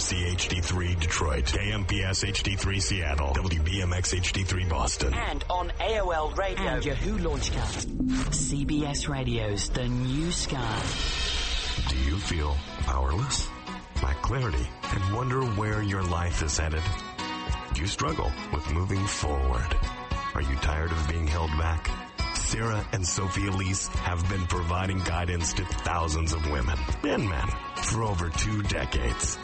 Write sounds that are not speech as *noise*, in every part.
KMC HD3 Detroit, KMPS HD3 Seattle, WBMX HD3 Boston. And on AOL Radio and Yahoo Launchcast. CBS Radio's The New Sky. Do you feel powerless? Lack clarity and wonder where your life is headed? Do you struggle with moving forward? Are you tired of being held back? Sarah and Sophie Elise have been providing guidance to thousands of women and men for over two decades.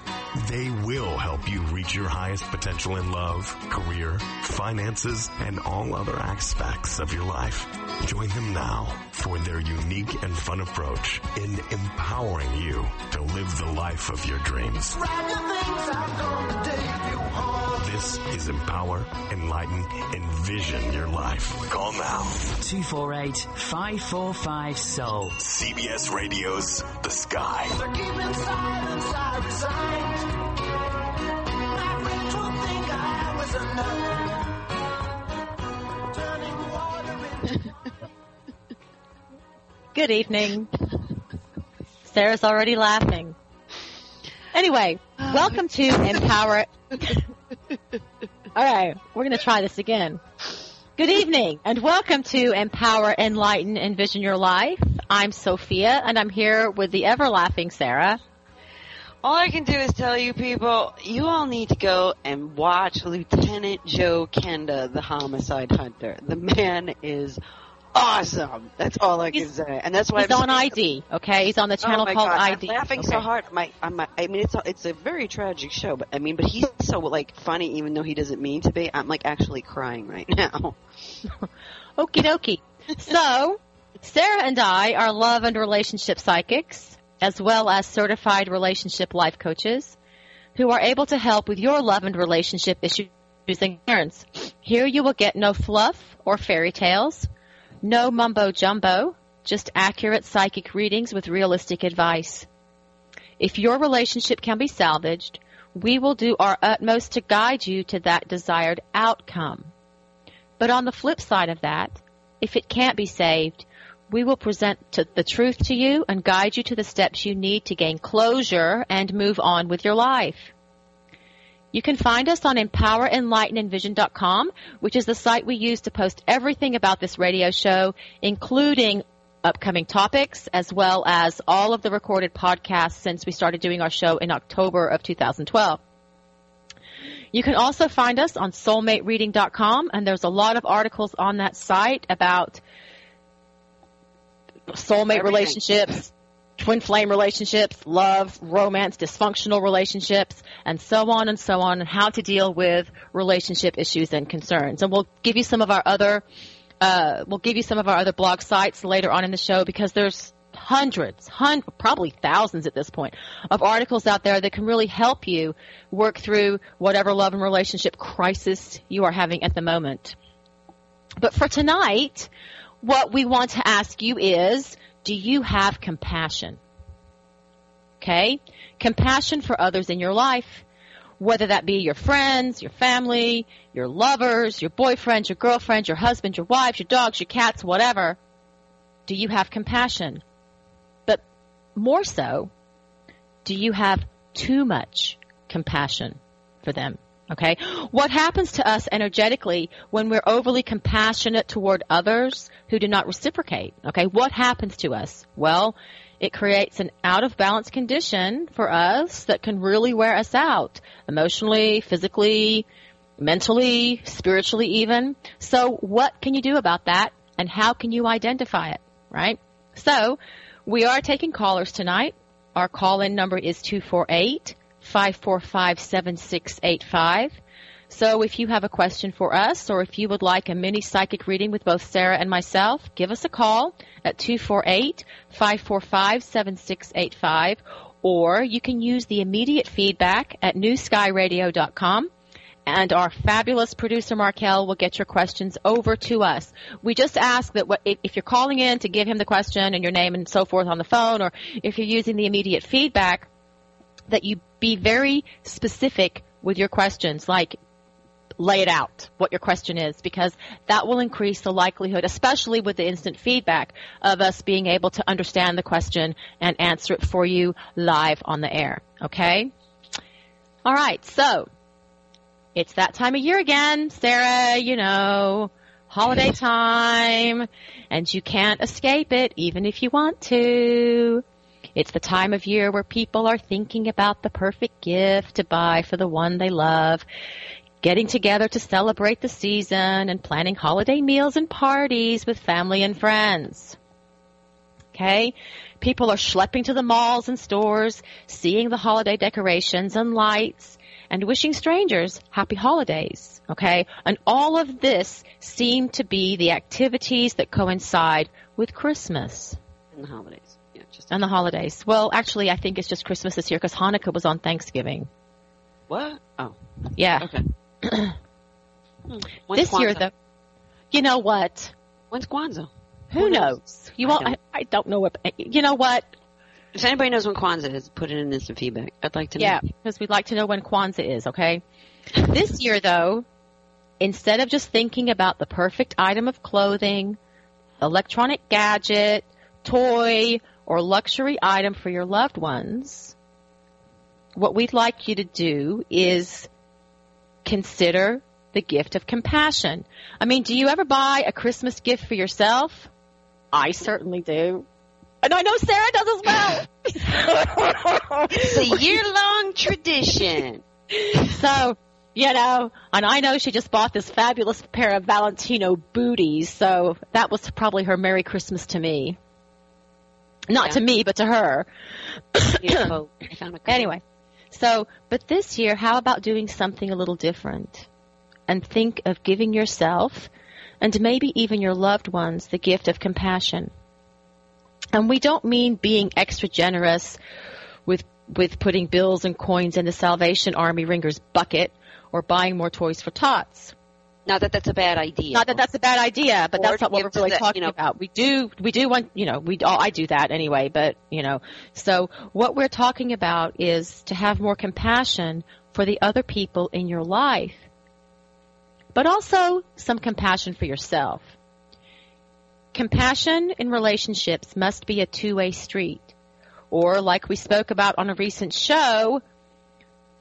They will help you reach your highest potential in love, career, finances, and all other aspects of your life. Join them now for their unique and fun approach in empowering you to live the life of your dreams. This is Empower, Enlighten, Envision Your Life. Call now. 248 545 Soul. CBS Radio's The Sky. Good evening. Sarah's already laughing. Anyway, welcome to Empower. *laughs* All right, we're going to try this again. Good evening and welcome to Empower, Enlighten, Envision Your Life. I'm Sophia and I'm here with the ever laughing Sarah. All I can do is tell you people, you all need to go and watch Lieutenant Joe Kenda, the homicide hunter. The man is awesome. That's all I He's- can say. And that's why He's I'm on ID, okay? He's on the Oh channel my called God, ID. I'm laughing okay. so hard. My, I'm, I mean, it's a, it's a very tragic show, but I mean, but he's so like funny, even though he doesn't mean to be. I'm like actually crying right now. *laughs* Okie dokie. So, Sarah and I are love and relationship psychics, as well as certified relationship life coaches, who are able to help with your love and relationship issues and concerns. Here you will get no fluff or fairy tales, no mumbo jumbo, just accurate psychic readings with realistic advice. If your relationship can be salvaged, we will do our utmost to guide you to that desired outcome. But on the flip side of that, if it can't be saved, we will present the truth to you and guide you to the steps you need to gain closure and move on with your life. You can find us on empowerenlightenenvision.com, which is the site we use to post everything about this radio show, including upcoming topics, as well as all of the recorded podcasts since we started doing our show in October of 2012. You can also find us on soulmatereading.com, and there's a lot of articles on that site about soulmate Everything. relationships, twin flame relationships, love, romance, dysfunctional relationships, and so on and so on, and how to deal with relationship issues and concerns. And we'll give you some of our other, uh, we'll give you some of our other blog sites later on in the show because there's hundreds, hun- probably thousands at this point, of articles out there that can really help you work through whatever love and relationship crisis you are having at the moment. But for tonight, what we want to ask you is, do you have compassion? Okay? Compassion for others in your life. Whether that be your friends, your family, your lovers, your boyfriends, your girlfriends, your husband, your wives, your dogs, your cats, whatever. Do you have compassion? But more so, do you have too much compassion for them? Okay. What happens to us energetically when we're overly compassionate toward others who do not reciprocate? Okay. What happens to us? Well, it creates an out of balance condition for us that can really wear us out emotionally, physically, mentally, spiritually even. So what can you do about that and how can you identify it? Right? So we are taking callers tonight. Our call in number is 248 545 7685. So if you have a question for us or if you would like a mini psychic reading with both Sarah and myself, give us a call at 248 545 7685 or you can use the immediate feedback at newskyradio.com and our fabulous producer Markel will get your questions over to us. We just ask that if you're calling in to give him the question and your name and so forth on the phone, or if you're using the immediate feedback, that you be very specific with your questions, like lay it out what your question is, because that will increase the likelihood, especially with the instant feedback, of us being able to understand the question and answer it for you live on the air. Okay? All right, so it's that time of year again, Sarah, you know, holiday time, and you can't escape it even if you want to. It's the time of year where people are thinking about the perfect gift to buy for the one they love, getting together to celebrate the season, and planning holiday meals and parties with family and friends. Okay? People are schlepping to the malls and stores, seeing the holiday decorations and lights, and wishing strangers happy holidays. Okay? And all of this seem to be the activities that coincide with Christmas In the holidays. Just and the holidays. Well, actually, I think it's just Christmas this year because Hanukkah was on Thanksgiving. what? Oh, Yeah. okay. *clears throat* Hmm. This year, though, you know what? When's Kwanzaa? Who, Who knows? knows? You I won't. I, don't. I don't know what. You know what? If anybody knows when Kwanzaa is, put it in instant feedback. I'd like to know. Yeah, because we'd like to know when Kwanzaa is. Okay. this *laughs* year, though, instead of just thinking about the perfect item of clothing, electronic gadget, toy, or luxury item for your loved ones, what we'd like you to do is consider the gift of compassion. I mean, do you ever buy a Christmas gift for yourself? I certainly do. And I know Sarah does as well. It's a year-long tradition. So, you know, and I know she just bought this fabulous pair of Valentino booties, so that was probably her Merry Christmas to me. Not Yeah. to me, but to her. Here's a quote. I found a. Anyway, so, but this year, how about doing something a little different? And think of giving yourself and maybe even your loved ones the gift of compassion. And we don't mean being extra generous with, with putting bills and coins in the Salvation Army Ringer's bucket or buying more toys for tots. Not that that's a bad idea. Not that that's a bad idea, but Or that's not what we're really talking you know- about. We do, we do want, you know, we, all I do that anyway, but, you know, so what we're talking about is to have more compassion for the other people in your life, but also some compassion for yourself. Compassion in relationships must be a two-way street. Or like we spoke about on a recent show,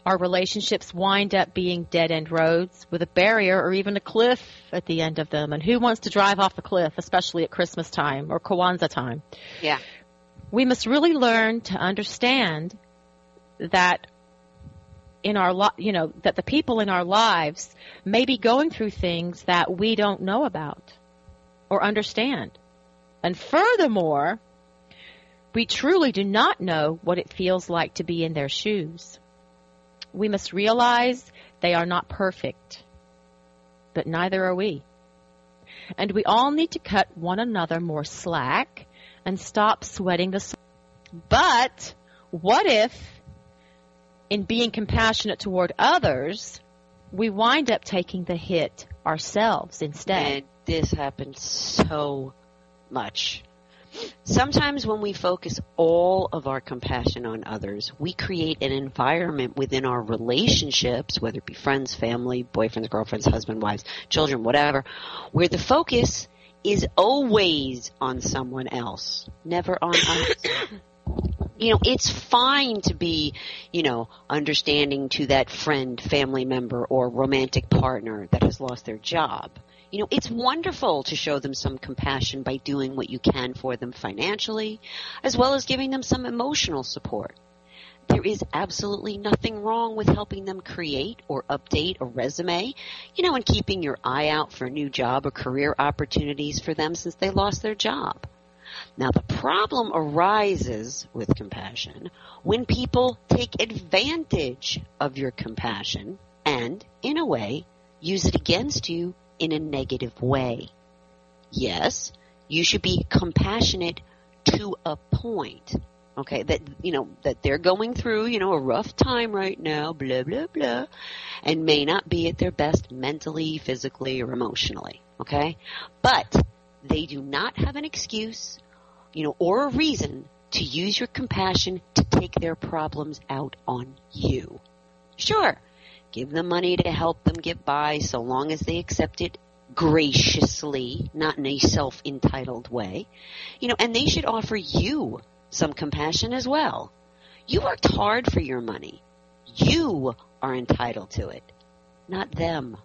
our relationships wind up being dead end roads with a barrier or even a cliff at the end of them. And who wants to drive off a cliff, especially at Christmas time or Kwanzaa time? Yeah. We must really learn to understand that in our li- you know that the people in our lives may be going through things that we don't know about or understand. And furthermore, we truly do not know what it feels like to be in their shoes. We must realize they are not perfect, but neither are we. And we all need to cut one another more slack and stop sweating the. But what if, in being compassionate toward others, we wind up taking the hit ourselves instead? And this happens so much. Sometimes when we focus all of our compassion on others, we create an environment within our relationships, whether it be friends, family, boyfriends, girlfriends, husband, wives, children, whatever, where the focus is always on someone else, never on us. *coughs* you know, it's fine to be, you know, understanding to that friend, family member, or romantic partner that has lost their job. You know, it's wonderful to show them some compassion by doing what you can for them financially, as well as giving them some emotional support. There is absolutely nothing wrong with helping them create or update a resume, you know, and keeping your eye out for new job or career opportunities for them since they lost their job. Now the problem arises with compassion when people take advantage of your compassion and, in a way, use it against you in a negative way. Yes, you should be compassionate to a point. Okay, that, you know, that they're going through, you know, a rough time right now, blah, blah, blah, and may not be at their best mentally, physically, or emotionally. Okay? But they do not have an excuse, you know, or a reason to use your compassion to take their problems out on you. Sure, give them money to help them get by so long as they accept it graciously, not in a self-entitled way. You know, and they should offer you some compassion as well. You worked hard for your money. You are entitled to it, not them.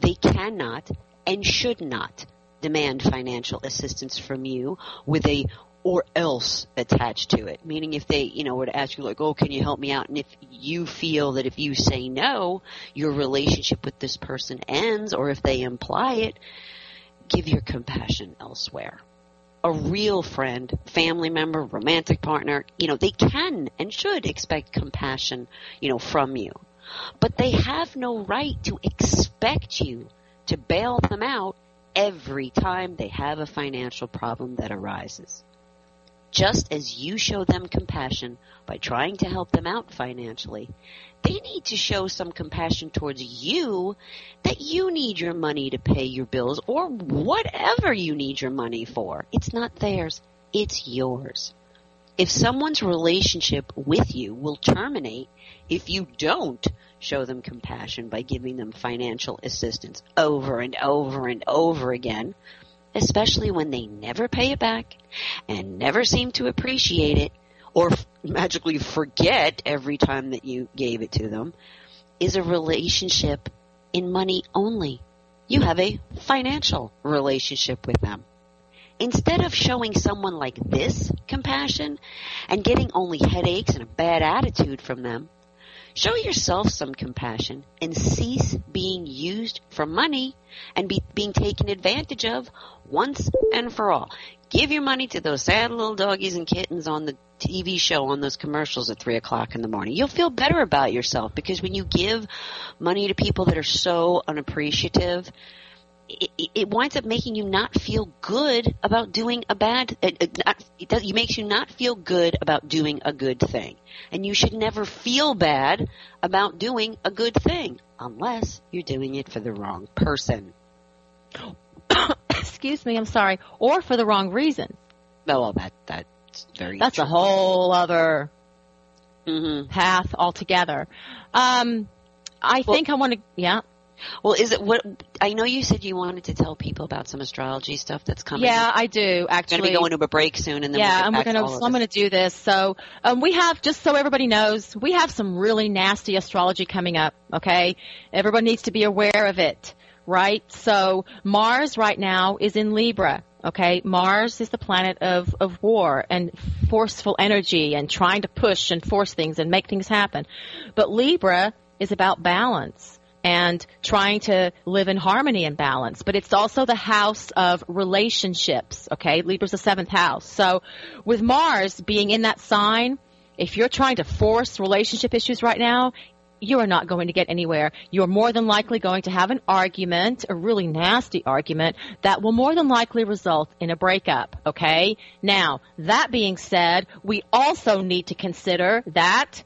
They cannot and should not demand financial assistance from you with a or else attached to it. Meaning if they, you know, were to ask you like, oh, can you help me out? And if you feel that if you say no, your relationship with this person ends, or if they imply it, give your compassion elsewhere. A real friend, family member, romantic partner, you know, they can and should expect compassion, you know, from you. But they have no right to expect you to bail them out every time they have a financial problem that arises. Just as you show them compassion by trying to help them out financially, they need to show some compassion towards you that you need your money to pay your bills or whatever you need your money for. It's not theirs, it's yours. If someone's relationship with you will terminate if you don't show them compassion by giving them financial assistance over and over and over again, especially when they never pay it back and never seem to appreciate it or f- magically forget every time that you gave it to them, is a relationship in money only. You have a financial relationship with them. Instead of showing someone like this compassion and getting only headaches and a bad attitude from them, Show yourself some compassion and cease being used for money and be, being taken advantage of once and for all. Give your money to those sad little doggies and kittens on the TV show on those commercials at three o'clock in the morning. You'll feel better about yourself because when you give money to people that are so unappreciative, it, it, winds up making you not feel good about doing a bad. It, it, not, it, does, it makes you not feel good about doing a good thing, and you should never feel bad about doing a good thing unless you're doing it for the wrong person. *coughs* Excuse me, I'm sorry, or for the wrong reason. Oh, well, that that's very. That's true. a whole other mm-hmm. path altogether. Um, I Well- think I want to. Yeah. Well, is it what? I know you said you wanted to tell people about some astrology stuff that's coming. Yeah, I do actually. We're going to be going to a break soon, and then yeah, we'll and we're back to gonna. So I'm gonna do this. So um, we have just so everybody knows, we have some really nasty astrology coming up. Okay, everyone needs to be aware of it, right? So Mars right now is in Libra. Okay, Mars is the planet of of war and forceful energy and trying to push and force things and make things happen. But Libra is about balance and trying to live in harmony and balance. But it's also the house of relationships. Okay, Libra's the seventh house. So with Mars being in that sign, if you're trying to force relationship issues right now, you are not going to get anywhere. You're more than likely going to have an argument, a really nasty argument, that will more than likely result in a breakup, okay? Now, that being said, we also need to consider that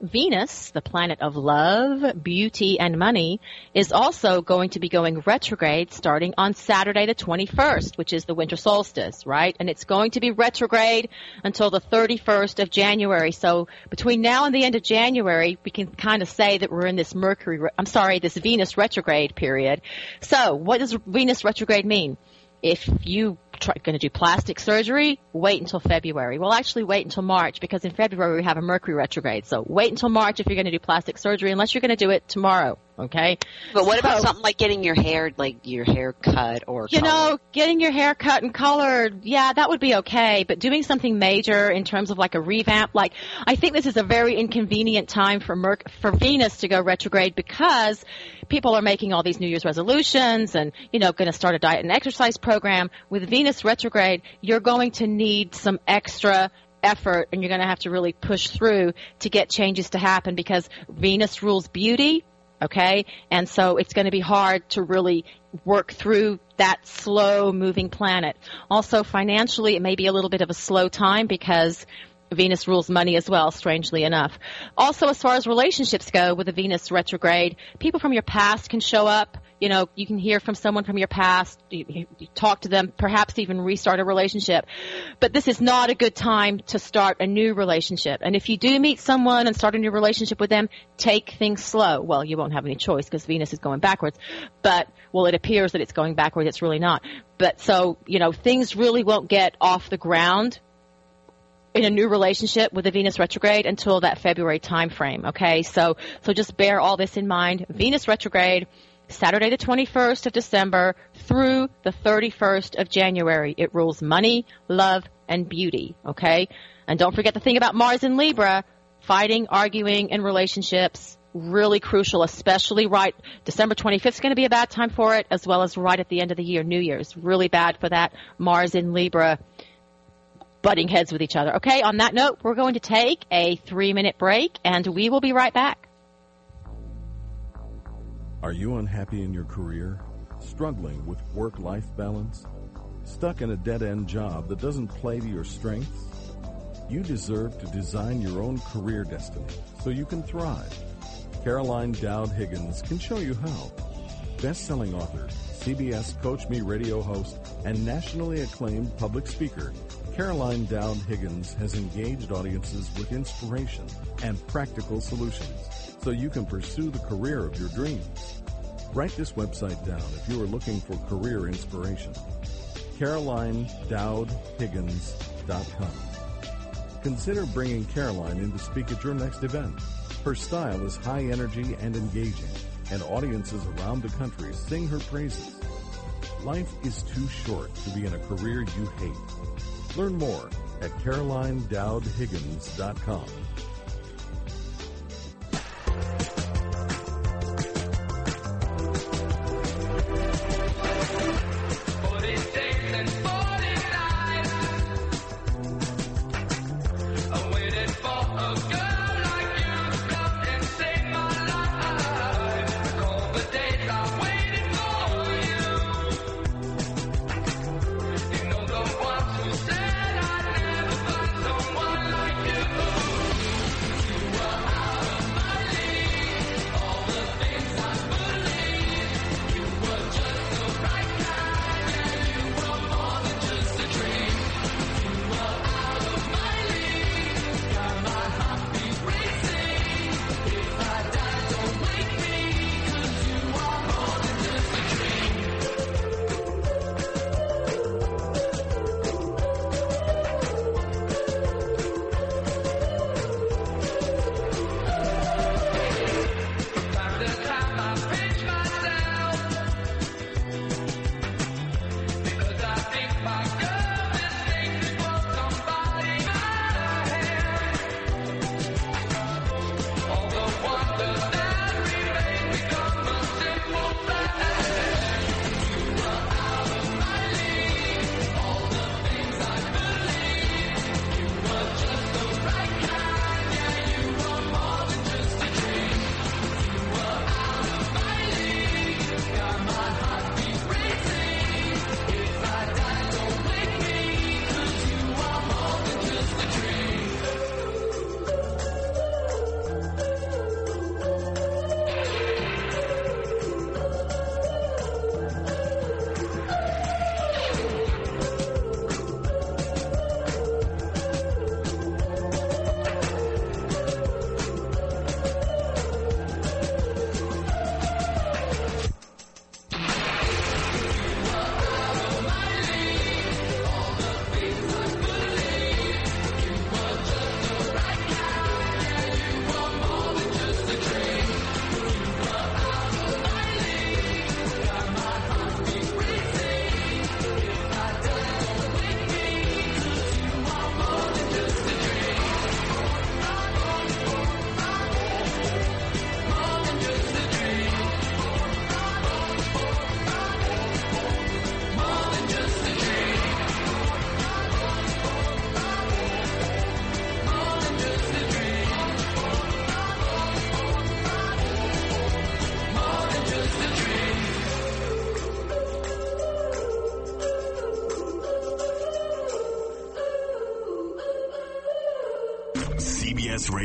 Venus, the planet of love, beauty, and money, is also going to be going retrograde starting on Saturday the 21st, which is the winter solstice, right? And it's going to be retrograde until the 31st of January. So between now and the end of January, we can kind of say that we're in this Mercury, re- I'm sorry, this Venus retrograde period. So what does Venus retrograde mean? If you going to do plastic surgery, wait until February. Well, actually wait until March because in February we have a Mercury retrograde. So wait until March if you're going to do plastic surgery unless you're going to do it tomorrow. Okay. But what about something like getting your hair, like your hair cut or You colored? know, getting your hair cut and colored, yeah, that would be okay. But doing something major in terms of like a revamp, like I think this is a very inconvenient time for Merc- for Venus to go retrograde because people are making all these New Year's resolutions and you know going to start a diet and exercise program. With Venus retrograde, you're going to need some extra effort and you're going to have to really push through to get changes to happen because Venus rules beauty okay? And so it's going to be hard to really work through that slow moving planet. Also financially, it may be a little bit of a slow time because Venus rules money as well, strangely enough. Also, as far as relationships go with the Venus retrograde, people from your past can show up. You know, you can hear from someone from your past, you, you, talk to them, perhaps even restart a relationship. But this is not a good time to start a new relationship. And if you do meet someone and start a new relationship with them, take things slow. Well, you won't have any choice because Venus is going backwards. But, well, it appears that it's going backwards. It's really not. But so, you know, things really won't get off the ground in a new relationship with the Venus retrograde until that February time frame. Okay, so so just bear all this in mind. Venus retrograde, Saturday the 21st of December through the 31st of January. It rules money, love, and beauty. Okay, and don't forget the thing about Mars in Libra, fighting, arguing, and relationships. Really crucial, especially right December 25th is going to be a bad time for it, as well as right at the end of the year, New Year's. Really bad for that Mars in Libra butting heads with each other. Okay, on that note, we're going to take a three minute break and we will be right back. Are you unhappy in your career? Struggling with work life balance? Stuck in a dead end job that doesn't play to your strengths? You deserve to design your own career destiny so you can thrive. Caroline Dowd Higgins can show you how. Best selling author, CBS Coach Me radio host, and nationally acclaimed public speaker, Caroline Dowd Higgins has engaged audiences with inspiration and practical solutions so you can pursue the career of your dreams. Write this website down if you are looking for career inspiration. CarolineDowdHiggins.com. Consider bringing Caroline in to speak at your next event. Her style is high energy and engaging, and audiences around the country sing her praises. Life is too short to be in a career you hate. Learn more at CarolineDowdHiggins.com.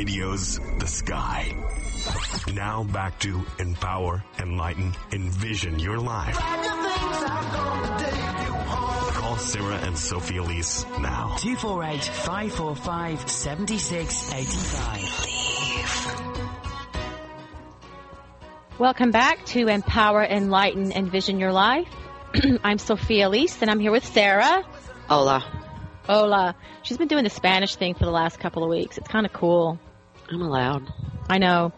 Radio's The Sky. Now back to empower, enlighten, envision your life. Call Sarah and Sophie Elise now. 248 545 7685. Welcome back to Empower, Enlighten, Envision Your Life. *clears throat* I'm Sophia Elise, and I'm here with Sarah. Hola. Hola. She's been doing the Spanish thing for the last couple of weeks. It's kind of cool. I'm allowed. I know.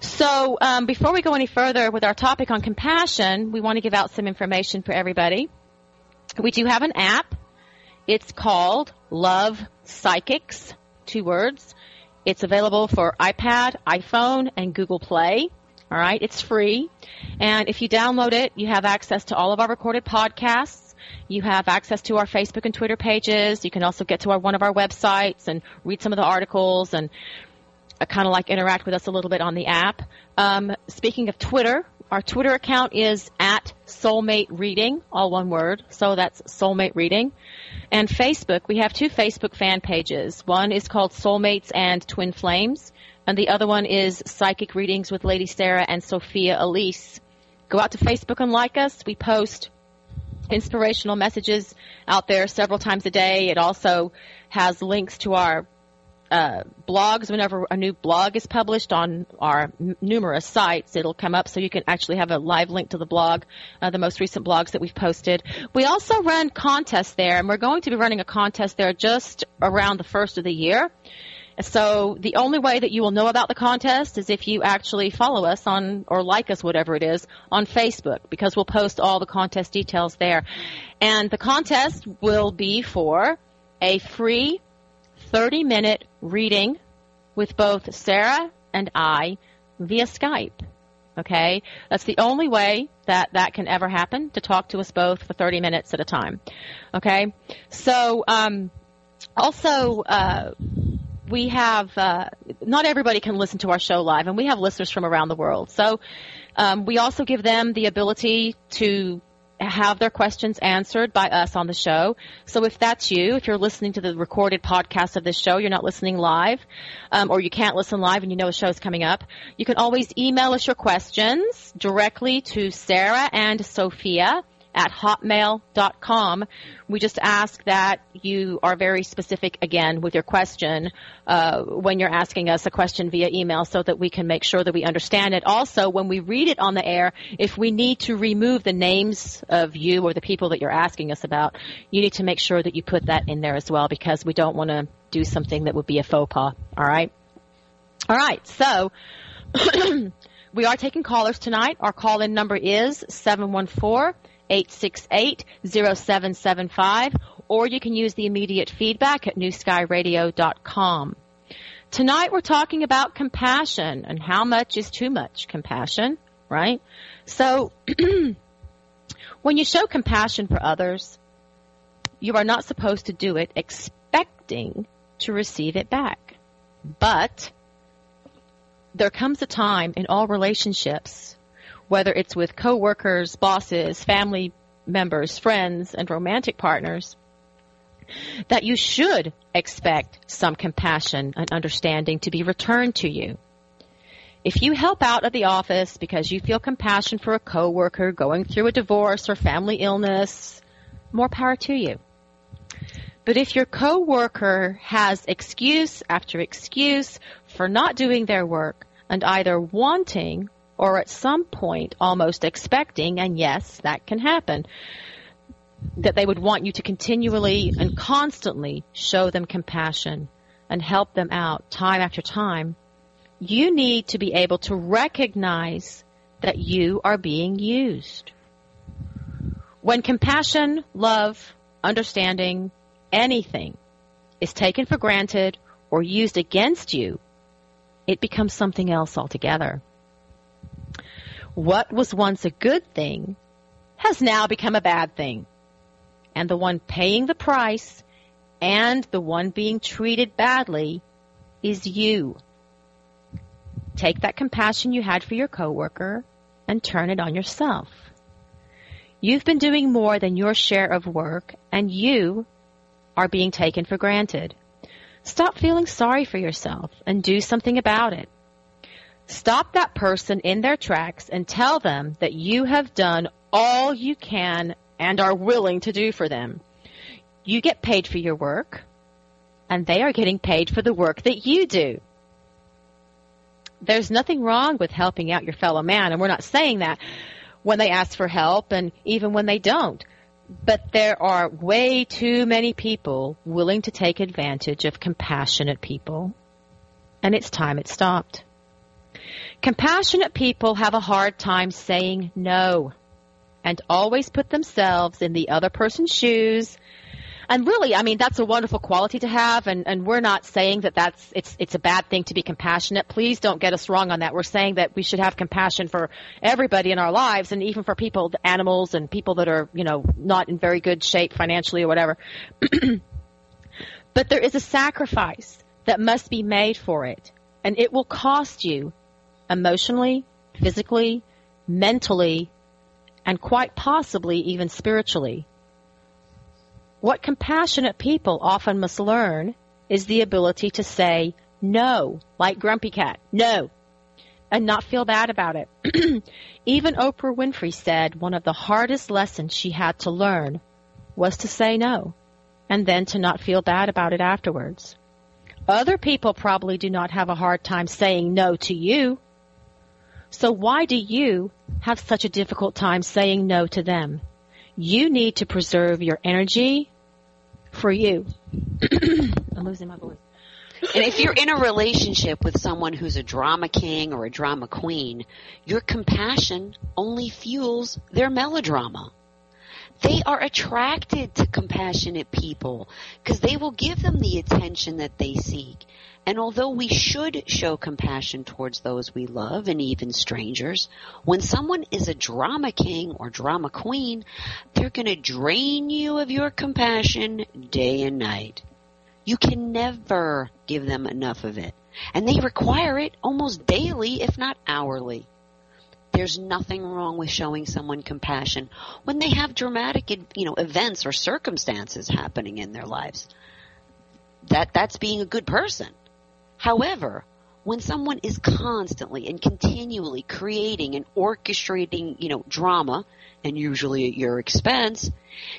So, um, before we go any further with our topic on compassion, we want to give out some information for everybody. We do have an app. It's called Love Psychics, two words. It's available for iPad, iPhone, and Google Play. All right, it's free. And if you download it, you have access to all of our recorded podcasts. You have access to our Facebook and Twitter pages. You can also get to our, one of our websites and read some of the articles and kind of like interact with us a little bit on the app. Um, speaking of Twitter, our Twitter account is at Soulmate Reading, all one word. So that's Soulmate Reading. And Facebook, we have two Facebook fan pages. One is called Soulmates and Twin Flames, and the other one is Psychic Readings with Lady Sarah and Sophia Elise. Go out to Facebook and like us. We post inspirational messages out there several times a day. It also has links to our uh, blogs whenever a new blog is published on our m- numerous sites it'll come up so you can actually have a live link to the blog uh, the most recent blogs that we've posted. We also run contests there and we're going to be running a contest there just around the first of the year. So the only way that you will know about the contest is if you actually follow us on or like us whatever it is on Facebook because we'll post all the contest details there. And the contest will be for a free 30 minute reading with both Sarah and I via Skype. Okay? That's the only way that that can ever happen, to talk to us both for 30 minutes at a time. Okay? So, um, also, uh, we have, uh, not everybody can listen to our show live, and we have listeners from around the world. So, um, we also give them the ability to have their questions answered by us on the show. So if that's you, if you're listening to the recorded podcast of this show, you're not listening live, um, or you can't listen live and you know a show is coming up, you can always email us your questions directly to Sarah and Sophia at hotmail.com. We just ask that you are very specific again with your question uh, when you're asking us a question via email so that we can make sure that we understand it. Also, when we read it on the air, if we need to remove the names of you or the people that you're asking us about, you need to make sure that you put that in there as well because we don't want to do something that would be a faux pas. All right? All right, so *clears throat* we are taking callers tonight. Our call in number is 714 868 0775, or you can use the immediate feedback at newskyradio.com. Tonight we're talking about compassion and how much is too much compassion, right? So, *clears throat* when you show compassion for others, you are not supposed to do it expecting to receive it back. But there comes a time in all relationships whether it's with coworkers, bosses, family members, friends, and romantic partners, that you should expect some compassion and understanding to be returned to you. If you help out at the office because you feel compassion for a coworker going through a divorce or family illness, more power to you. But if your coworker has excuse after excuse for not doing their work and either wanting or at some point almost expecting, and yes, that can happen, that they would want you to continually and constantly show them compassion and help them out time after time, you need to be able to recognize that you are being used. When compassion, love, understanding, anything is taken for granted or used against you, it becomes something else altogether what was once a good thing has now become a bad thing. And the one paying the price and the one being treated badly is you. Take that compassion you had for your coworker and turn it on yourself. You've been doing more than your share of work and you are being taken for granted. Stop feeling sorry for yourself and do something about it. Stop that person in their tracks and tell them that you have done all you can and are willing to do for them. You get paid for your work, and they are getting paid for the work that you do. There's nothing wrong with helping out your fellow man, and we're not saying that when they ask for help and even when they don't. But there are way too many people willing to take advantage of compassionate people, and it's time it stopped. Compassionate people have a hard time saying no and always put themselves in the other person's shoes. And really, I mean, that's a wonderful quality to have, and, and we're not saying that that's, it's, it's a bad thing to be compassionate. Please don't get us wrong on that. We're saying that we should have compassion for everybody in our lives, and even for people, animals, and people that are, you know, not in very good shape financially or whatever. *clears throat* but there is a sacrifice that must be made for it, and it will cost you emotionally, physically, mentally, and quite possibly even spiritually. What compassionate people often must learn is the ability to say no, like Grumpy Cat, no, and not feel bad about it. *clears throat* even Oprah Winfrey said one of the hardest lessons she had to learn was to say no, and then to not feel bad about it afterwards. Other people probably do not have a hard time saying no to you so why do you have such a difficult time saying no to them? You need to preserve your energy for you. *clears throat* I'm losing my voice. And if you're in a relationship with someone who's a drama king or a drama queen, your compassion only fuels their melodrama. They are attracted to compassionate people because they will give them the attention that they seek. And although we should show compassion towards those we love and even strangers, when someone is a drama king or drama queen, they're going to drain you of your compassion day and night. You can never give them enough of it. And they require it almost daily, if not hourly. There's nothing wrong with showing someone compassion when they have dramatic, you know, events or circumstances happening in their lives. That, that's being a good person. However, when someone is constantly and continually creating and orchestrating, you know, drama, and usually at your expense,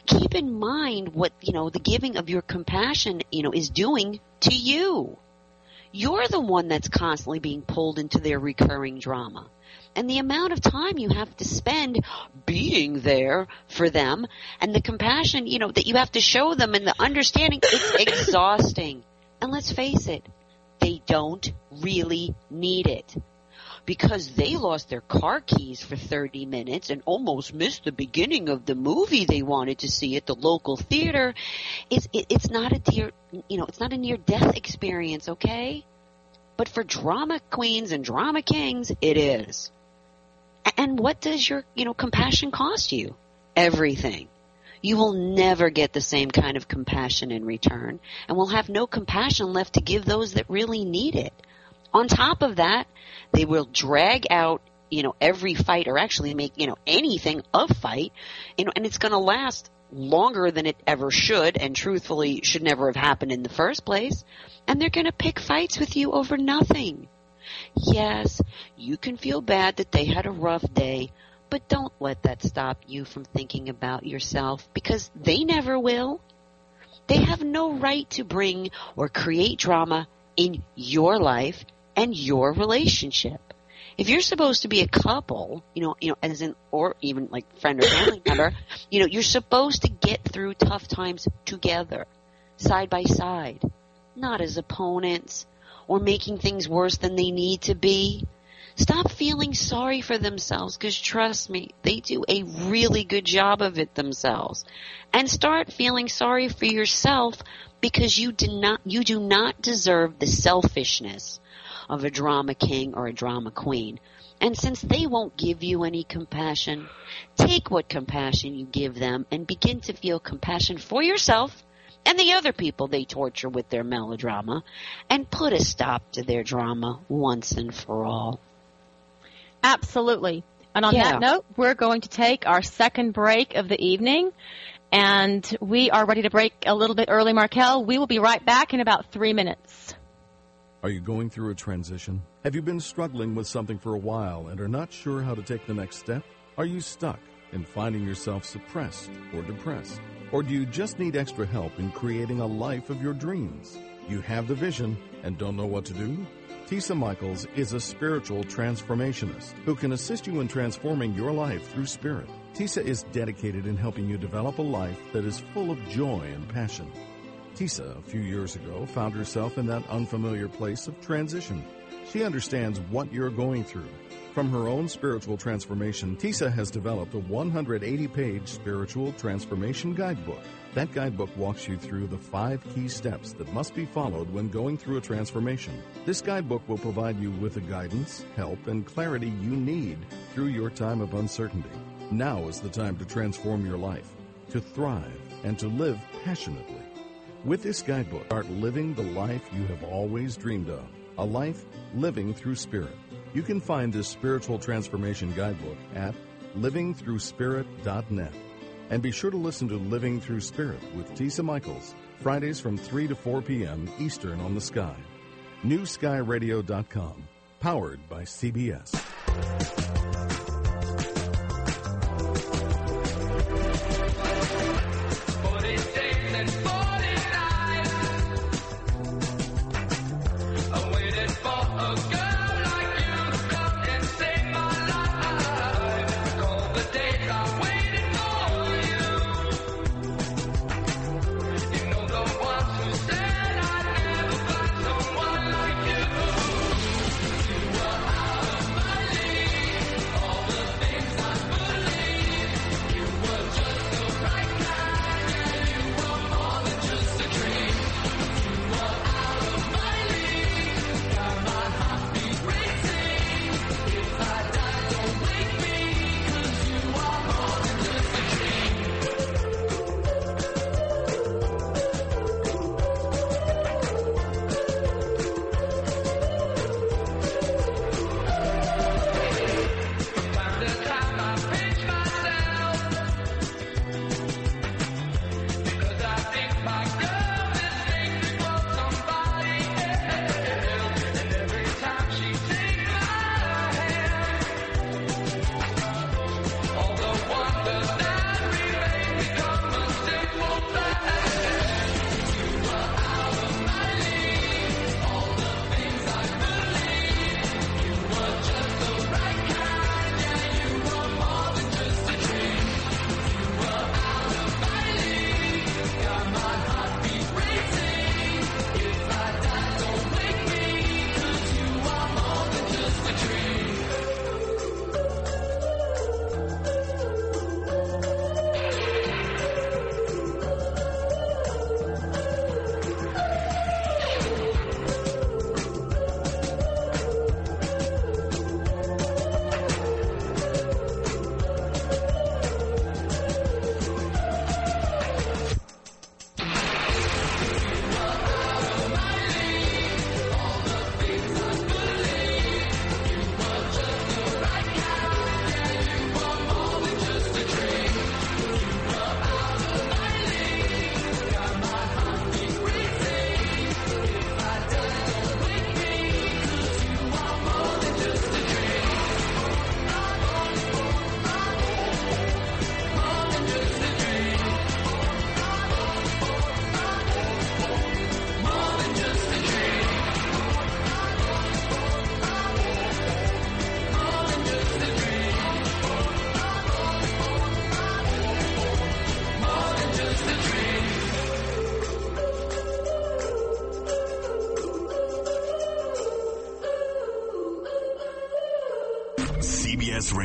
keep in mind what, you know, the giving of your compassion, you know, is doing to you. You're the one that's constantly being pulled into their recurring drama. And the amount of time you have to spend being there for them and the compassion, you know, that you have to show them and the understanding, it's *coughs* exhausting. And let's face it, they don't really need it. Because they lost their car keys for 30 minutes and almost missed the beginning of the movie they wanted to see at the local theater. It's, it, it's not a dear, you know, it's not a near death experience, okay? But for drama queens and drama kings, it is. And what does your, you know, compassion cost you? Everything you will never get the same kind of compassion in return and will have no compassion left to give those that really need it. On top of that, they will drag out, you know, every fight or actually make, you know, anything a fight, you know, and it's going to last longer than it ever should and truthfully should never have happened in the first place. And they're going to pick fights with you over nothing. Yes, you can feel bad that they had a rough day, but don't let that stop you from thinking about yourself because they never will. They have no right to bring or create drama in your life and your relationship. If you're supposed to be a couple, you know, you know, as in, or even like friend or family *coughs* member, you know, you're supposed to get through tough times together, side by side, not as opponents or making things worse than they need to be. Stop feeling sorry for themselves because trust me, they do a really good job of it themselves. And start feeling sorry for yourself because you do not, you do not deserve the selfishness of a drama king or a drama queen. And since they won't give you any compassion, take what compassion you give them and begin to feel compassion for yourself and the other people they torture with their melodrama and put a stop to their drama once and for all. Absolutely. And on Yeah. that note, we're going to take our second break of the evening. And we are ready to break a little bit early, Markel. We will be right back in about three minutes. Are you going through a transition? Have you been struggling with something for a while and are not sure how to take the next step? Are you stuck and finding yourself suppressed or depressed? Or do you just need extra help in creating a life of your dreams? You have the vision and don't know what to do? Tisa Michaels is a spiritual transformationist who can assist you in transforming your life through spirit. Tisa is dedicated in helping you develop a life that is full of joy and passion. Tisa, a few years ago, found herself in that unfamiliar place of transition. She understands what you're going through. From her own spiritual transformation, Tisa has developed a 180 page spiritual transformation guidebook. That guidebook walks you through the five key steps that must be followed when going through a transformation. This guidebook will provide you with the guidance, help, and clarity you need through your time of uncertainty. Now is the time to transform your life, to thrive, and to live passionately. With this guidebook, start living the life you have always dreamed of, a life living through spirit. You can find this spiritual transformation guidebook at livingthroughspirit.net. And be sure to listen to Living Through Spirit with Tisa Michaels, Fridays from 3 to 4 p.m. Eastern on the Sky. NewSkyRadio.com, powered by CBS.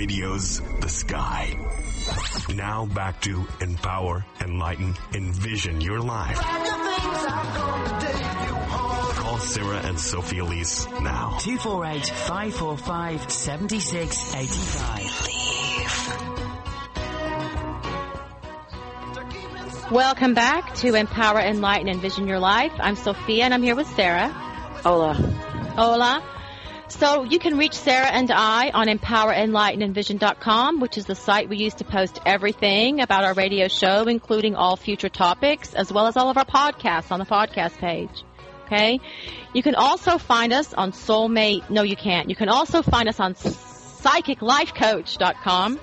Radio's The Sky. Now back to empower, enlighten, envision your life. Call Sarah and Sophie Elise now. 248 545 7685. Welcome back to Empower, Enlighten, Envision Your Life. I'm Sophia and I'm here with Sarah. Hola. Hola. So you can reach Sarah and I on empowerenlightenenvision.com, which is the site we use to post everything about our radio show, including all future topics, as well as all of our podcasts on the podcast page. Okay? You can also find us on Soulmate. No, you can't. You can also find us on psychiclifecoach.com.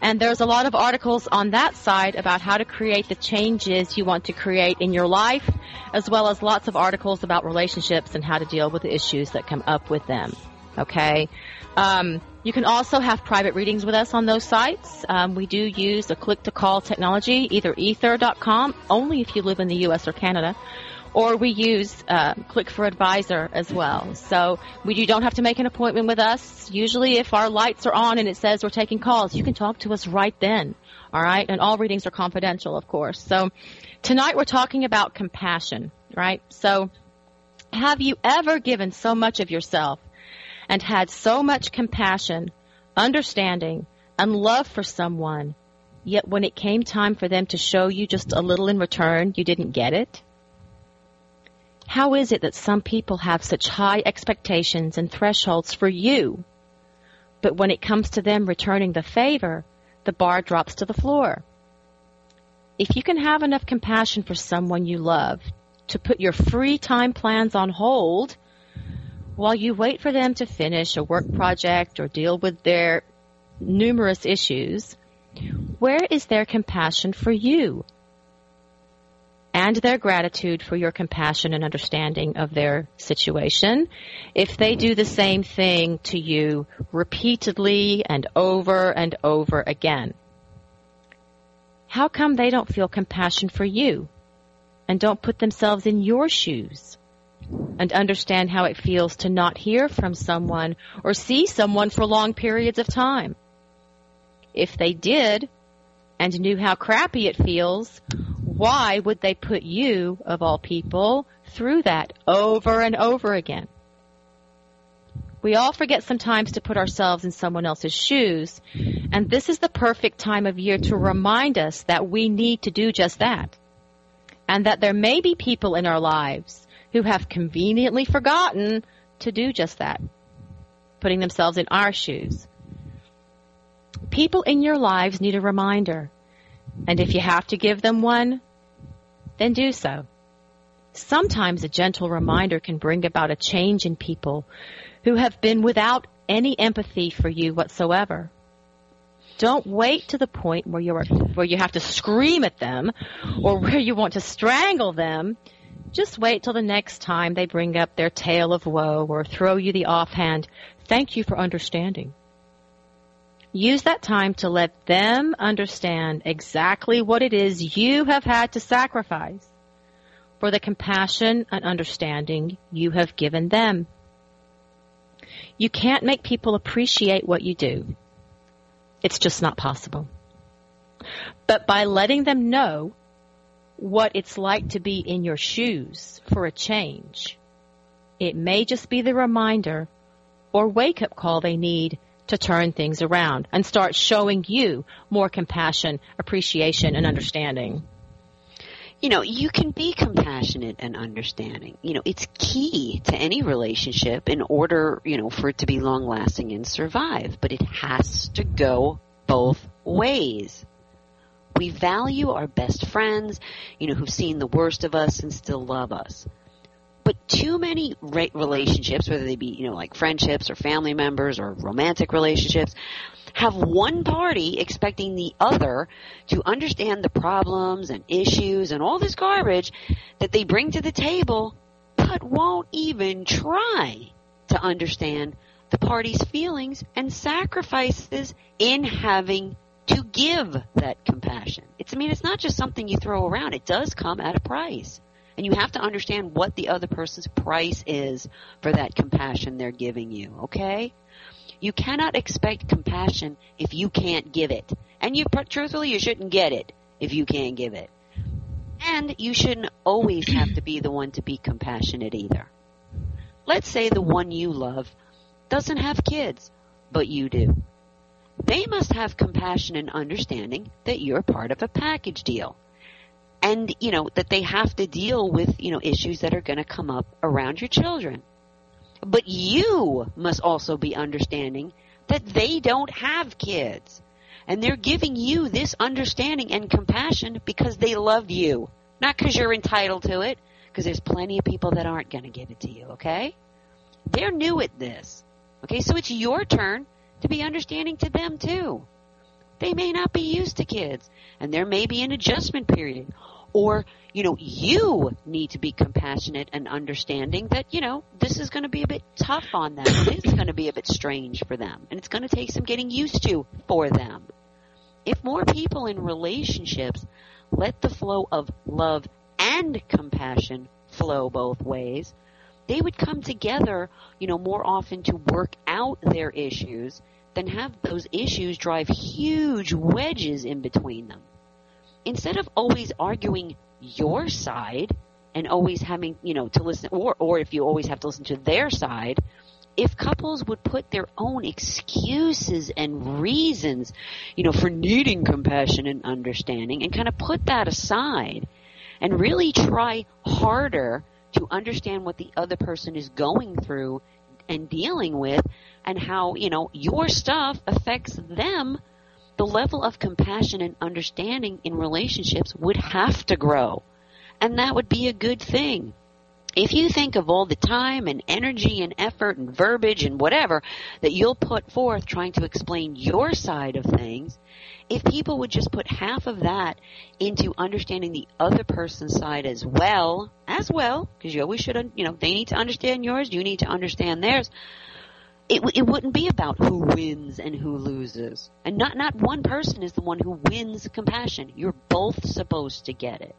And there's a lot of articles on that side about how to create the changes you want to create in your life, as well as lots of articles about relationships and how to deal with the issues that come up with them. Okay? Um, you can also have private readings with us on those sites. Um, we do use a click to call technology, either ether.com, only if you live in the U.S. or Canada, or we use uh, Click for Advisor as well. So we you don't have to make an appointment with us. Usually, if our lights are on and it says we're taking calls, you can talk to us right then. All right, and all readings are confidential, of course. So tonight we're talking about compassion, right? So have you ever given so much of yourself and had so much compassion, understanding, and love for someone, yet when it came time for them to show you just a little in return, you didn't get it? How is it that some people have such high expectations and thresholds for you, but when it comes to them returning the favor, the bar drops to the floor? If you can have enough compassion for someone you love to put your free time plans on hold while you wait for them to finish a work project or deal with their numerous issues, where is their compassion for you? And their gratitude for your compassion and understanding of their situation. If they do the same thing to you repeatedly and over and over again, how come they don't feel compassion for you and don't put themselves in your shoes and understand how it feels to not hear from someone or see someone for long periods of time? If they did, and knew how crappy it feels, why would they put you, of all people, through that over and over again? We all forget sometimes to put ourselves in someone else's shoes, and this is the perfect time of year to remind us that we need to do just that. And that there may be people in our lives who have conveniently forgotten to do just that, putting themselves in our shoes. People in your lives need a reminder. And if you have to give them one, then do so. Sometimes a gentle reminder can bring about a change in people who have been without any empathy for you whatsoever. Don't wait to the point where you where you have to scream at them or *laughs* where you want to strangle them. Just wait till the next time they bring up their tale of woe or throw you the offhand, thank you for understanding. Use that time to let them understand exactly what it is you have had to sacrifice for the compassion and understanding you have given them. You can't make people appreciate what you do. It's just not possible. But by letting them know what it's like to be in your shoes for a change, it may just be the reminder or wake up call they need to turn things around and start showing you more compassion, appreciation, and understanding. You know, you can be compassionate and understanding. You know, it's key to any relationship in order, you know, for it to be long lasting and survive. But it has to go both ways. We value our best friends, you know, who've seen the worst of us and still love us. But too many relationships, whether they be, you know, like friendships or family members or romantic relationships, have one party expecting the other to understand the problems and issues and all this garbage that they bring to the table, but won't even try to understand the party's feelings and sacrifices in having to give that compassion. It's, I mean, it's not just something you throw around. It does come at a price. And you have to understand what the other person's price is for that compassion they're giving you, okay? You cannot expect compassion if you can't give it. And you, truthfully, you shouldn't get it if you can't give it. And you shouldn't always have to be the one to be compassionate either. Let's say the one you love doesn't have kids, but you do. They must have compassion and understanding that you're part of a package deal and you know that they have to deal with you know issues that are going to come up around your children. But you must also be understanding that they don't have kids. And they're giving you this understanding and compassion because they love you. Not because you're entitled to it because there's plenty of people that aren't going to give it to you okay? They're new at this okay? So it's your turn to be understanding to them too They may not be used to kids and there may be an adjustment period. Or, you know, you need to be compassionate and understanding that, you know, this is going to be a bit tough on them. It is going to be a bit strange for them. And it's going to take some getting used to for them. If more people in relationships let the flow of love and compassion flow both ways, they would come together, you know, more often to work out their issues than have those issues drive huge wedges in between them. Instead of always arguing your side and always having, you know, to listen, or, or if you always have to listen to their side, if couples would put their own excuses and reasons, you know, for needing compassion and understanding and kind of put that aside and really try harder to understand what the other person is going through and dealing with and how, you know, your stuff affects them, the level of compassion and understanding in relationships would have to grow. And that would be a good thing if you think of all the time and energy and effort and verbiage and whatever that you'll put forth trying to explain your side of things, if people would just put half of that into understanding the other person's side as well, as well, because you always should, you know, they need to understand yours, you need to understand theirs. It, it wouldn't be about who wins and who loses. And not, not one person is the one who wins compassion. You're both supposed to get it.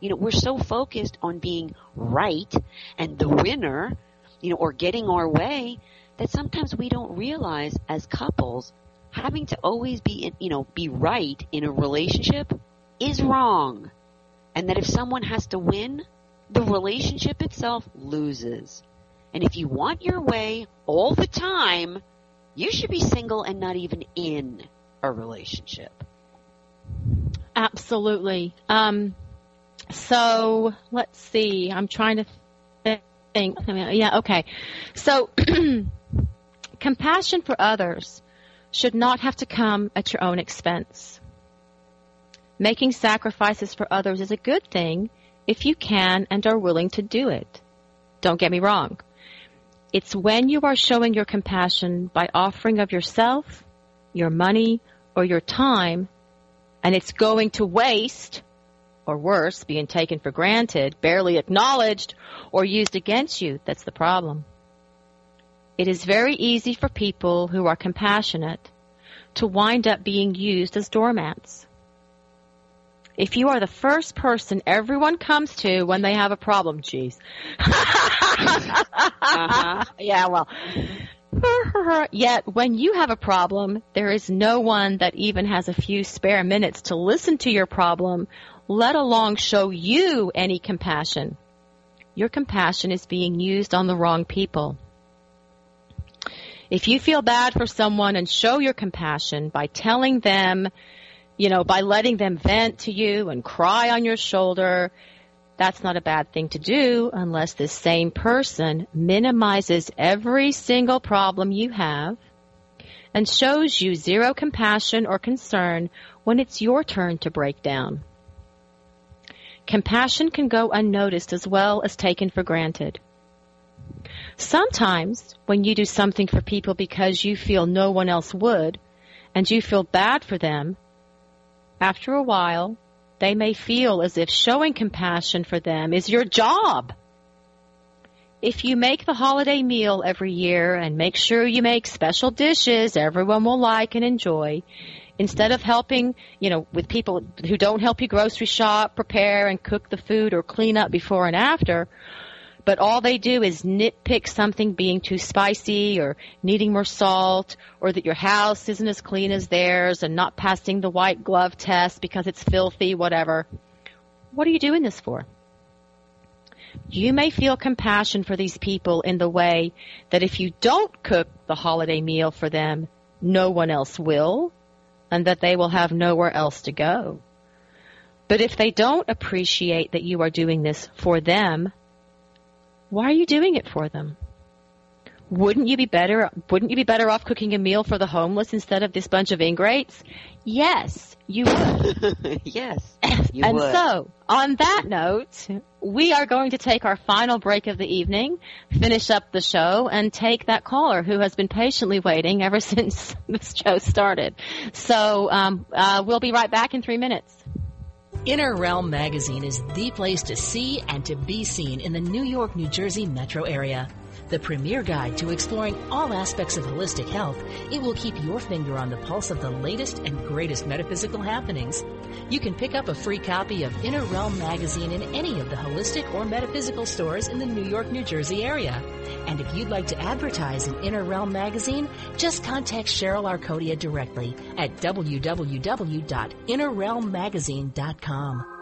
You know, we're so focused on being right and the winner, you know, or getting our way that sometimes we don't realize as couples having to always be, you know, be right in a relationship is wrong. And that if someone has to win, the relationship itself loses. And if you want your way all the time, you should be single and not even in a relationship. Absolutely. Um, so let's see. I'm trying to think. Yeah, okay. So *clears throat* compassion for others should not have to come at your own expense. Making sacrifices for others is a good thing if you can and are willing to do it. Don't get me wrong. It's when you are showing your compassion by offering of yourself, your money, or your time, and it's going to waste or worse, being taken for granted, barely acknowledged, or used against you that's the problem. It is very easy for people who are compassionate to wind up being used as doormats. If you are the first person everyone comes to when they have a problem, geez. uh-huh. *laughs* Yeah, well. *laughs* Yet when you have a problem, there is no one that even has a few spare minutes to listen to your problem let alone show you any compassion. Your compassion is being used on the wrong people. If you feel bad for someone and show your compassion by telling them, you know, by letting them vent to you and cry on your shoulder, that's not a bad thing to do unless this same person minimizes every single problem you have and shows you zero compassion or concern when it's your turn to break down. Compassion can go unnoticed as well as taken for granted. Sometimes, when you do something for people because you feel no one else would, and you feel bad for them, after a while, they may feel as if showing compassion for them is your job. If you make the holiday meal every year and make sure you make special dishes everyone will like and enjoy, instead of helping, you know, with people who don't help you grocery shop, prepare and cook the food or clean up before and after, but all they do is nitpick something being too spicy or needing more salt or that your house isn't as clean as theirs and not passing the white glove test because it's filthy, whatever. What are you doing this for? You may feel compassion for these people in the way that if you don't cook the holiday meal for them, no one else will and that they will have nowhere else to go. But if they don't appreciate that you are doing this for them, why are you doing it for them? Wouldn't you be better wouldn't you be better off cooking a meal for the homeless instead of this bunch of ingrates? Yes, you would. *laughs* yes. You and would. so, on that note, we are going to take our final break of the evening, finish up the show, and take that caller who has been patiently waiting ever *laughs* since this show started. So, um, uh, we'll be right back in three minutes. Inner Realm Magazine is the place to see and to be seen in the New York, New Jersey metro area. The premier guide to exploring all aspects of holistic health, it will keep your finger on the pulse of the latest and greatest metaphysical happenings. You can pick up a free copy of Inner Realm Magazine in any of the holistic or metaphysical stores in the New York, New Jersey area. And if you'd like to advertise in Inner Realm Magazine, just contact Cheryl Arcodia directly at www.innerrealmmagazine.com.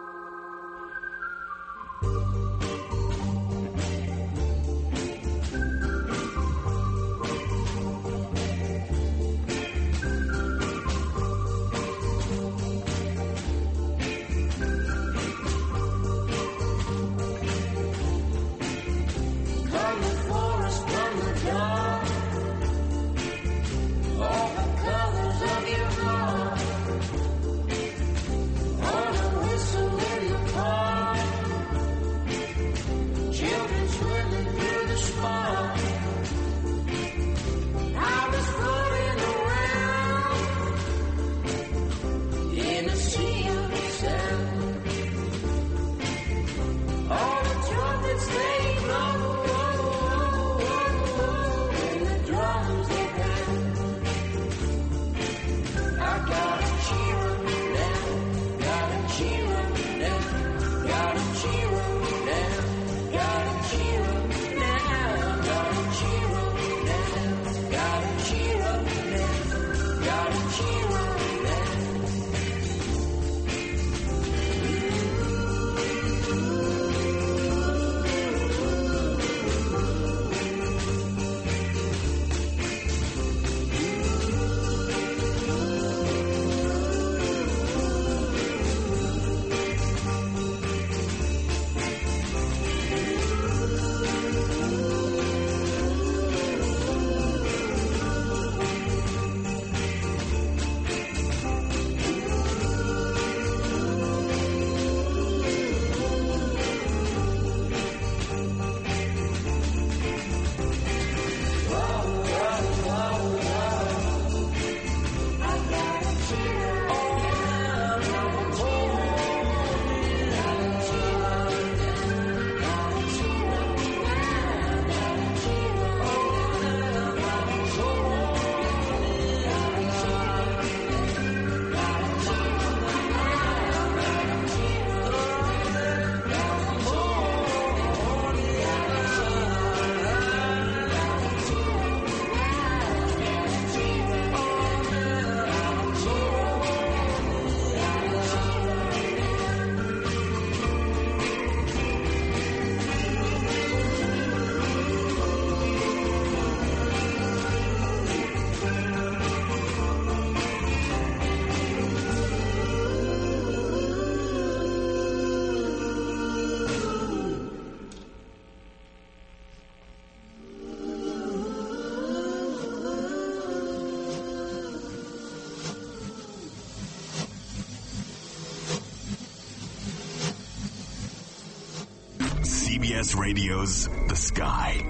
CBS Radio's The Sky.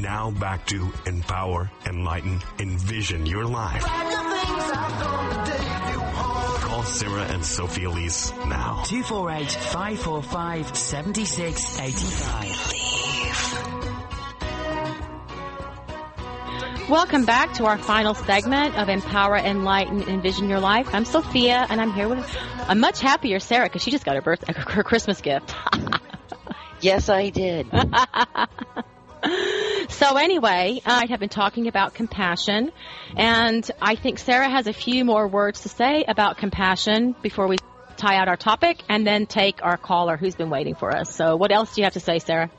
Now back to empower, enlighten, envision your life. Call Sarah and Sophie Elise now. 248 545 7685. Welcome back to our final segment of Empower, Enlighten, Envision Your Life. I'm Sophia, and I'm here with a much happier Sarah because she just got her birth, her Christmas gift. Yes, I did. *laughs* so anyway, I have been talking about compassion, and I think Sarah has a few more words to say about compassion before we tie out our topic, and then take our caller who's been waiting for us. So, what else do you have to say, Sarah?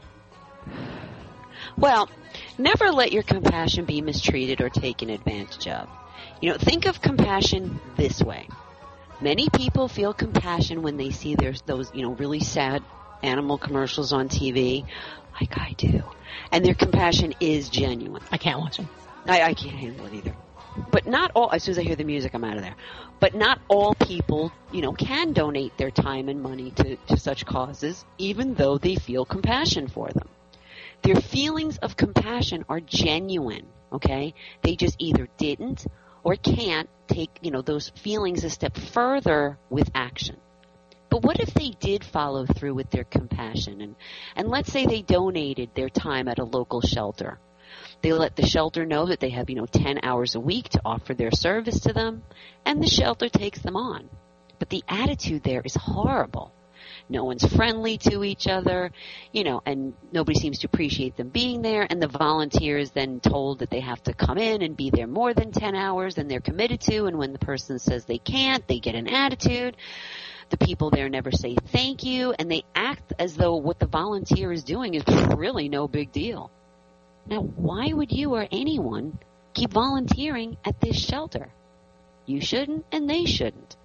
Well, never let your compassion be mistreated or taken advantage of. You know, think of compassion this way. Many people feel compassion when they see their, those, you know, really sad animal commercials on TV, like I do, and their compassion is genuine. I can't watch them. I, I can't handle it either. But not all. As soon as I hear the music, I'm out of there. But not all people, you know, can donate their time and money to, to such causes, even though they feel compassion for them. Their feelings of compassion are genuine. Okay, they just either didn't or can't take, you know, those feelings a step further with action. But what if they did follow through with their compassion and, and let's say they donated their time at a local shelter they let the shelter know that they have, you know, 10 hours a week to offer their service to them, and the shelter takes them on. But the attitude there is horrible. No one's friendly to each other, you know, and nobody seems to appreciate them being there, and the volunteers then told that they have to come in and be there more than 10 hours than they're committed to, and when the person says they can't, they get an attitude. The people there never say thank you, and they act as though what the volunteer is doing is really no big deal. Now, why would you or anyone keep volunteering at this shelter? You shouldn't, and they shouldn't.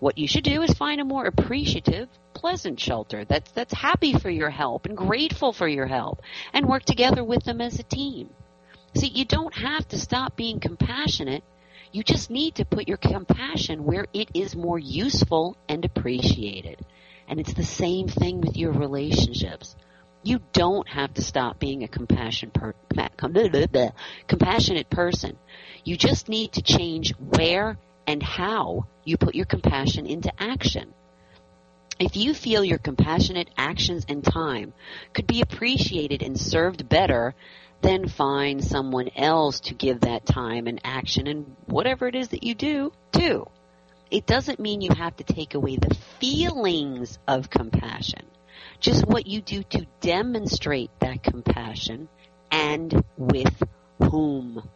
What you should do is find a more appreciative, pleasant shelter that's that's happy for your help and grateful for your help, and work together with them as a team. See, you don't have to stop being compassionate. You just need to put your compassion where it is more useful and appreciated. And it's the same thing with your relationships. You don't have to stop being a compassionate person. You just need to change where and how you put your compassion into action. If you feel your compassionate actions and time could be appreciated and served better, then find someone else to give that time and action and whatever it is that you do, to. It doesn't mean you have to take away the feelings of compassion just what you do to demonstrate that compassion and with whom.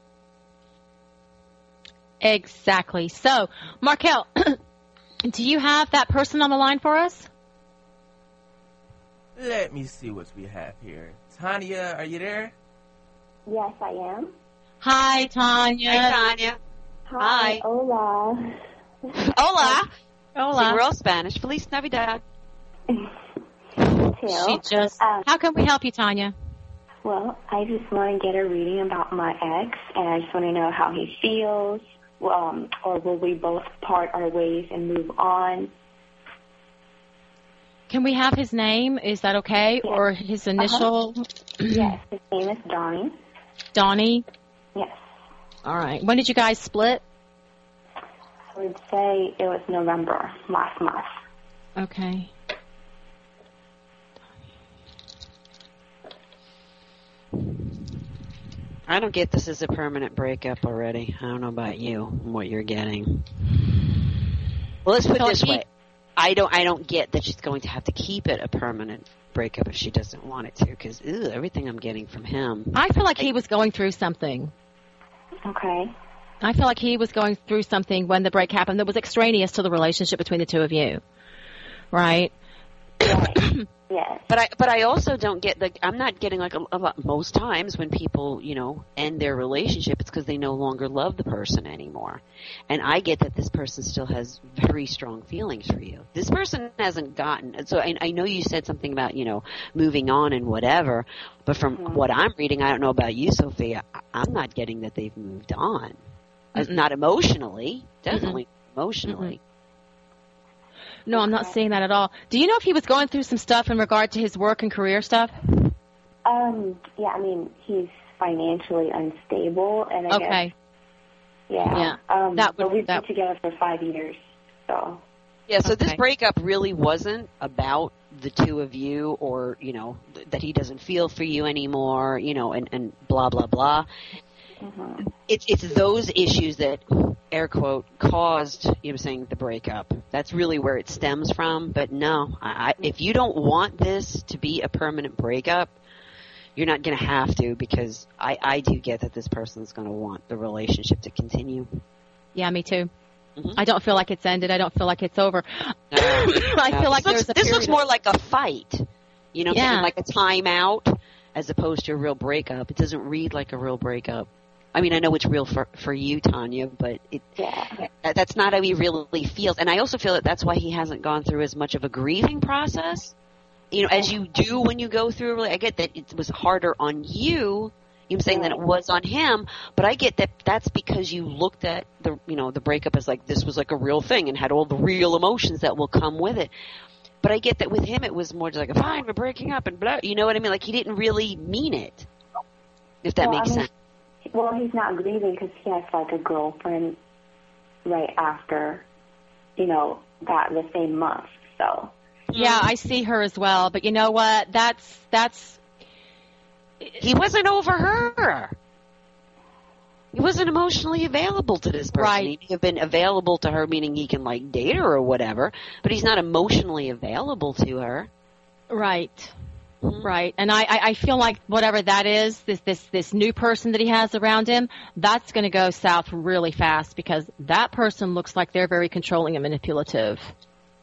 Exactly. So, Markel, *clears throat* do you have that person on the line for us? Let me see what we have here. Tanya, are you there? Yes, I am. Hi, Tanya. Hi, Tanya. Hi. Hi. Hola. *laughs* Hola. Hola. We're all Spanish. Feliz Navidad. Too. She just. Um, How can we help you, Tanya? well, I just want to get a reading about my ex, and I just want to know how he feels, um, or will we both part our ways and move on? Can we have his name? Is that okay? Yeah. Or his initial? yes, his name is Donnie. Donnie. Yes. All right. When did you guys split? I would say it was November last month. Okay. I don't get this as a permanent breakup already. I don't know about you, what you're getting. Well, let's put it this way. I don't. I don't get that she's going to have to keep it a permanent breakup if she doesn't want it to. Because everything I'm getting from him. I feel like he was going through something. Okay. I feel like he was going through something when the break happened that was extraneous to the relationship between the two of you. Right? Right. *coughs* yes. But I, but I also don't get the. I'm not getting like a, a lot. Most times when people, you know, end their relationship, it's because they no longer love the person anymore. And I get that this person still has very strong feelings for you. This person hasn't gotten. So I, I know you said something about you know moving on and whatever. But from Mhm. what I'm reading, I don't know about you, Sophia. I, I'm not getting that they've moved on. Uh, Mm-mm. Not emotionally, definitely emotionally. No, I'm not saying that at all. Do you know if he was going through some stuff in regard to his work and career stuff? Um. Yeah. I mean, he's financially unstable, and I guess Okay. yeah. Yeah, Um. that would- but we've that- been together for five years, so Yeah, so this breakup really wasn't about the two of you or, you know, th- that he doesn't feel for you anymore, you know, and, and blah, blah, blah. Mhm. It's, it's those issues that, air quote, caused, you know, what I'm saying the breakup. That's really where it stems from. But no, I, I, if you don't want this to be a permanent breakup, you're not going to have to because I, I do get that this person's going to want the relationship to continue. Yeah, me too. Mhm. I don't feel like it's ended. I don't feel like it's over. No, *coughs* I no. feel like this looks, this looks more like a fight. You know, Yeah. like a timeout as opposed to a real breakup. It doesn't read like a real breakup. I mean, I know it's real for for you, Tanya, but it yeah. that- that's not how he really feels. And I also feel that that's why he hasn't gone through as much of a grieving process you know, as you do when you go through. I get that it was harder on you. I'm saying that it was on him, but I get that that's because you looked at the, you know, the breakup as like this was like a real thing and had all the real emotions that will come with it. But I get that with him, it was more just like, fine, we're breaking up and blah. You know what I mean? Like he didn't really mean it. If that Well, makes I mean, sense. Well, he's not grieving because he has like a girlfriend right after, you know, that the same month. So Yeah, I see her as well, but you know what? That's that's He wasn't over her. He wasn't emotionally available to this person. Right. He may have been available to her, meaning he can like date her or whatever, but he's not emotionally available to her. right. Right. And I, I, I feel like whatever that is, this, this, this new person that he has around him, that's going to go south really fast because that person looks like they're very controlling and manipulative.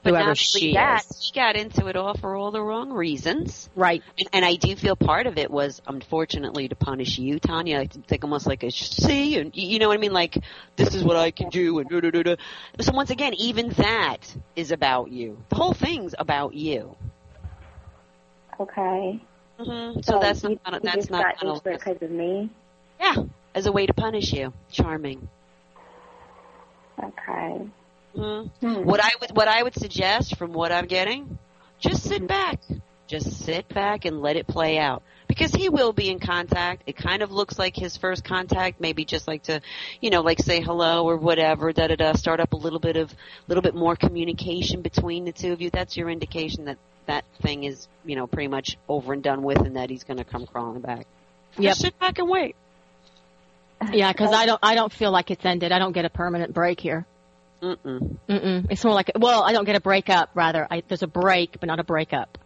But whoever not she that, is. he got into it all for all the wrong reasons. Right. And, and I do feel part of it was, unfortunately, to punish you, Tanya. I think almost like a see, and you you know what I mean? Like this is what I can do, and da da da da. So once again, even that is about you. The whole thing's about you. Okay. hmm So that's you, not you that's not got it because of me. yeah, as a way to punish you. Charming. Okay. hmm Hmm. What I would what I would suggest from what I'm getting, just sit back. Just sit back and let it play out. Because he will be in contact. It kind of looks like his first contact, maybe just like to, you know, like say hello or whatever, da da da, start up a little bit of, a little bit more communication between the two of you. That's your indication that that thing is, you know, pretty much over and done with and that he's gonna come crawling back. Yep. Just sit back and wait. Yeah, because I don't, I don't feel like it's ended. I don't get a permanent break here. Mm-mm. Mm-mm. It's more like, well, I don't get a breakup. Rather, I, there's a break, but not a breakup.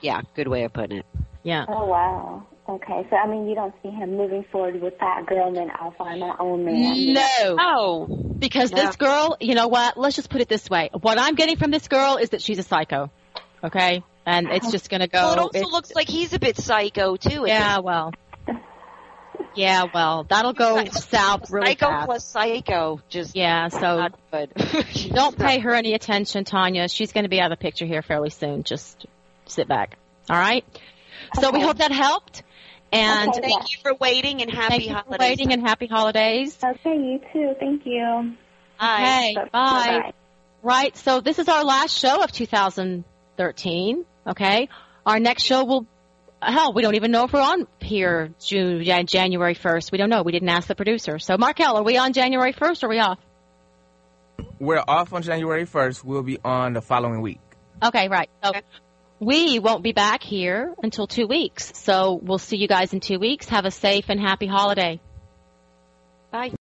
Yeah, good way of putting it. Yeah. Oh wow. Okay. So I mean, you don't see him moving forward with that girl, and then I'll find my own man. No. Oh. Because No. this girl, you know what? Let's just put it this way. What I'm getting from this girl is that she's a psycho. Okay? And it's just going to go. Well, it also it's- looks like he's a bit psycho too. at yeah, well. Yeah, well, that'll go south really psycho fast. plus psycho, just Yeah, so not good. *laughs* don't pay her any attention, Tanya. She's going to be out of the picture here fairly soon. Just sit back. All right? So we hope that helped. And Okay. Thank you for waiting and happy thank you for holidays. waiting and happy holidays. Okay, you too. Thank you. Bye. Okay, Bye- bye. Right. So this is our last show of 2013. Okay. Our next show will, hell, we don't even know if we're on here June, January 1st. We don't know. We didn't ask the producer. So Markel, are we on January 1st or are we off? We're off on January 1st. We'll be on the following week. Okay, right. So Okay. we won't be back here until two weeks. So we'll see you guys in two weeks. Have a safe and happy holiday. Bye.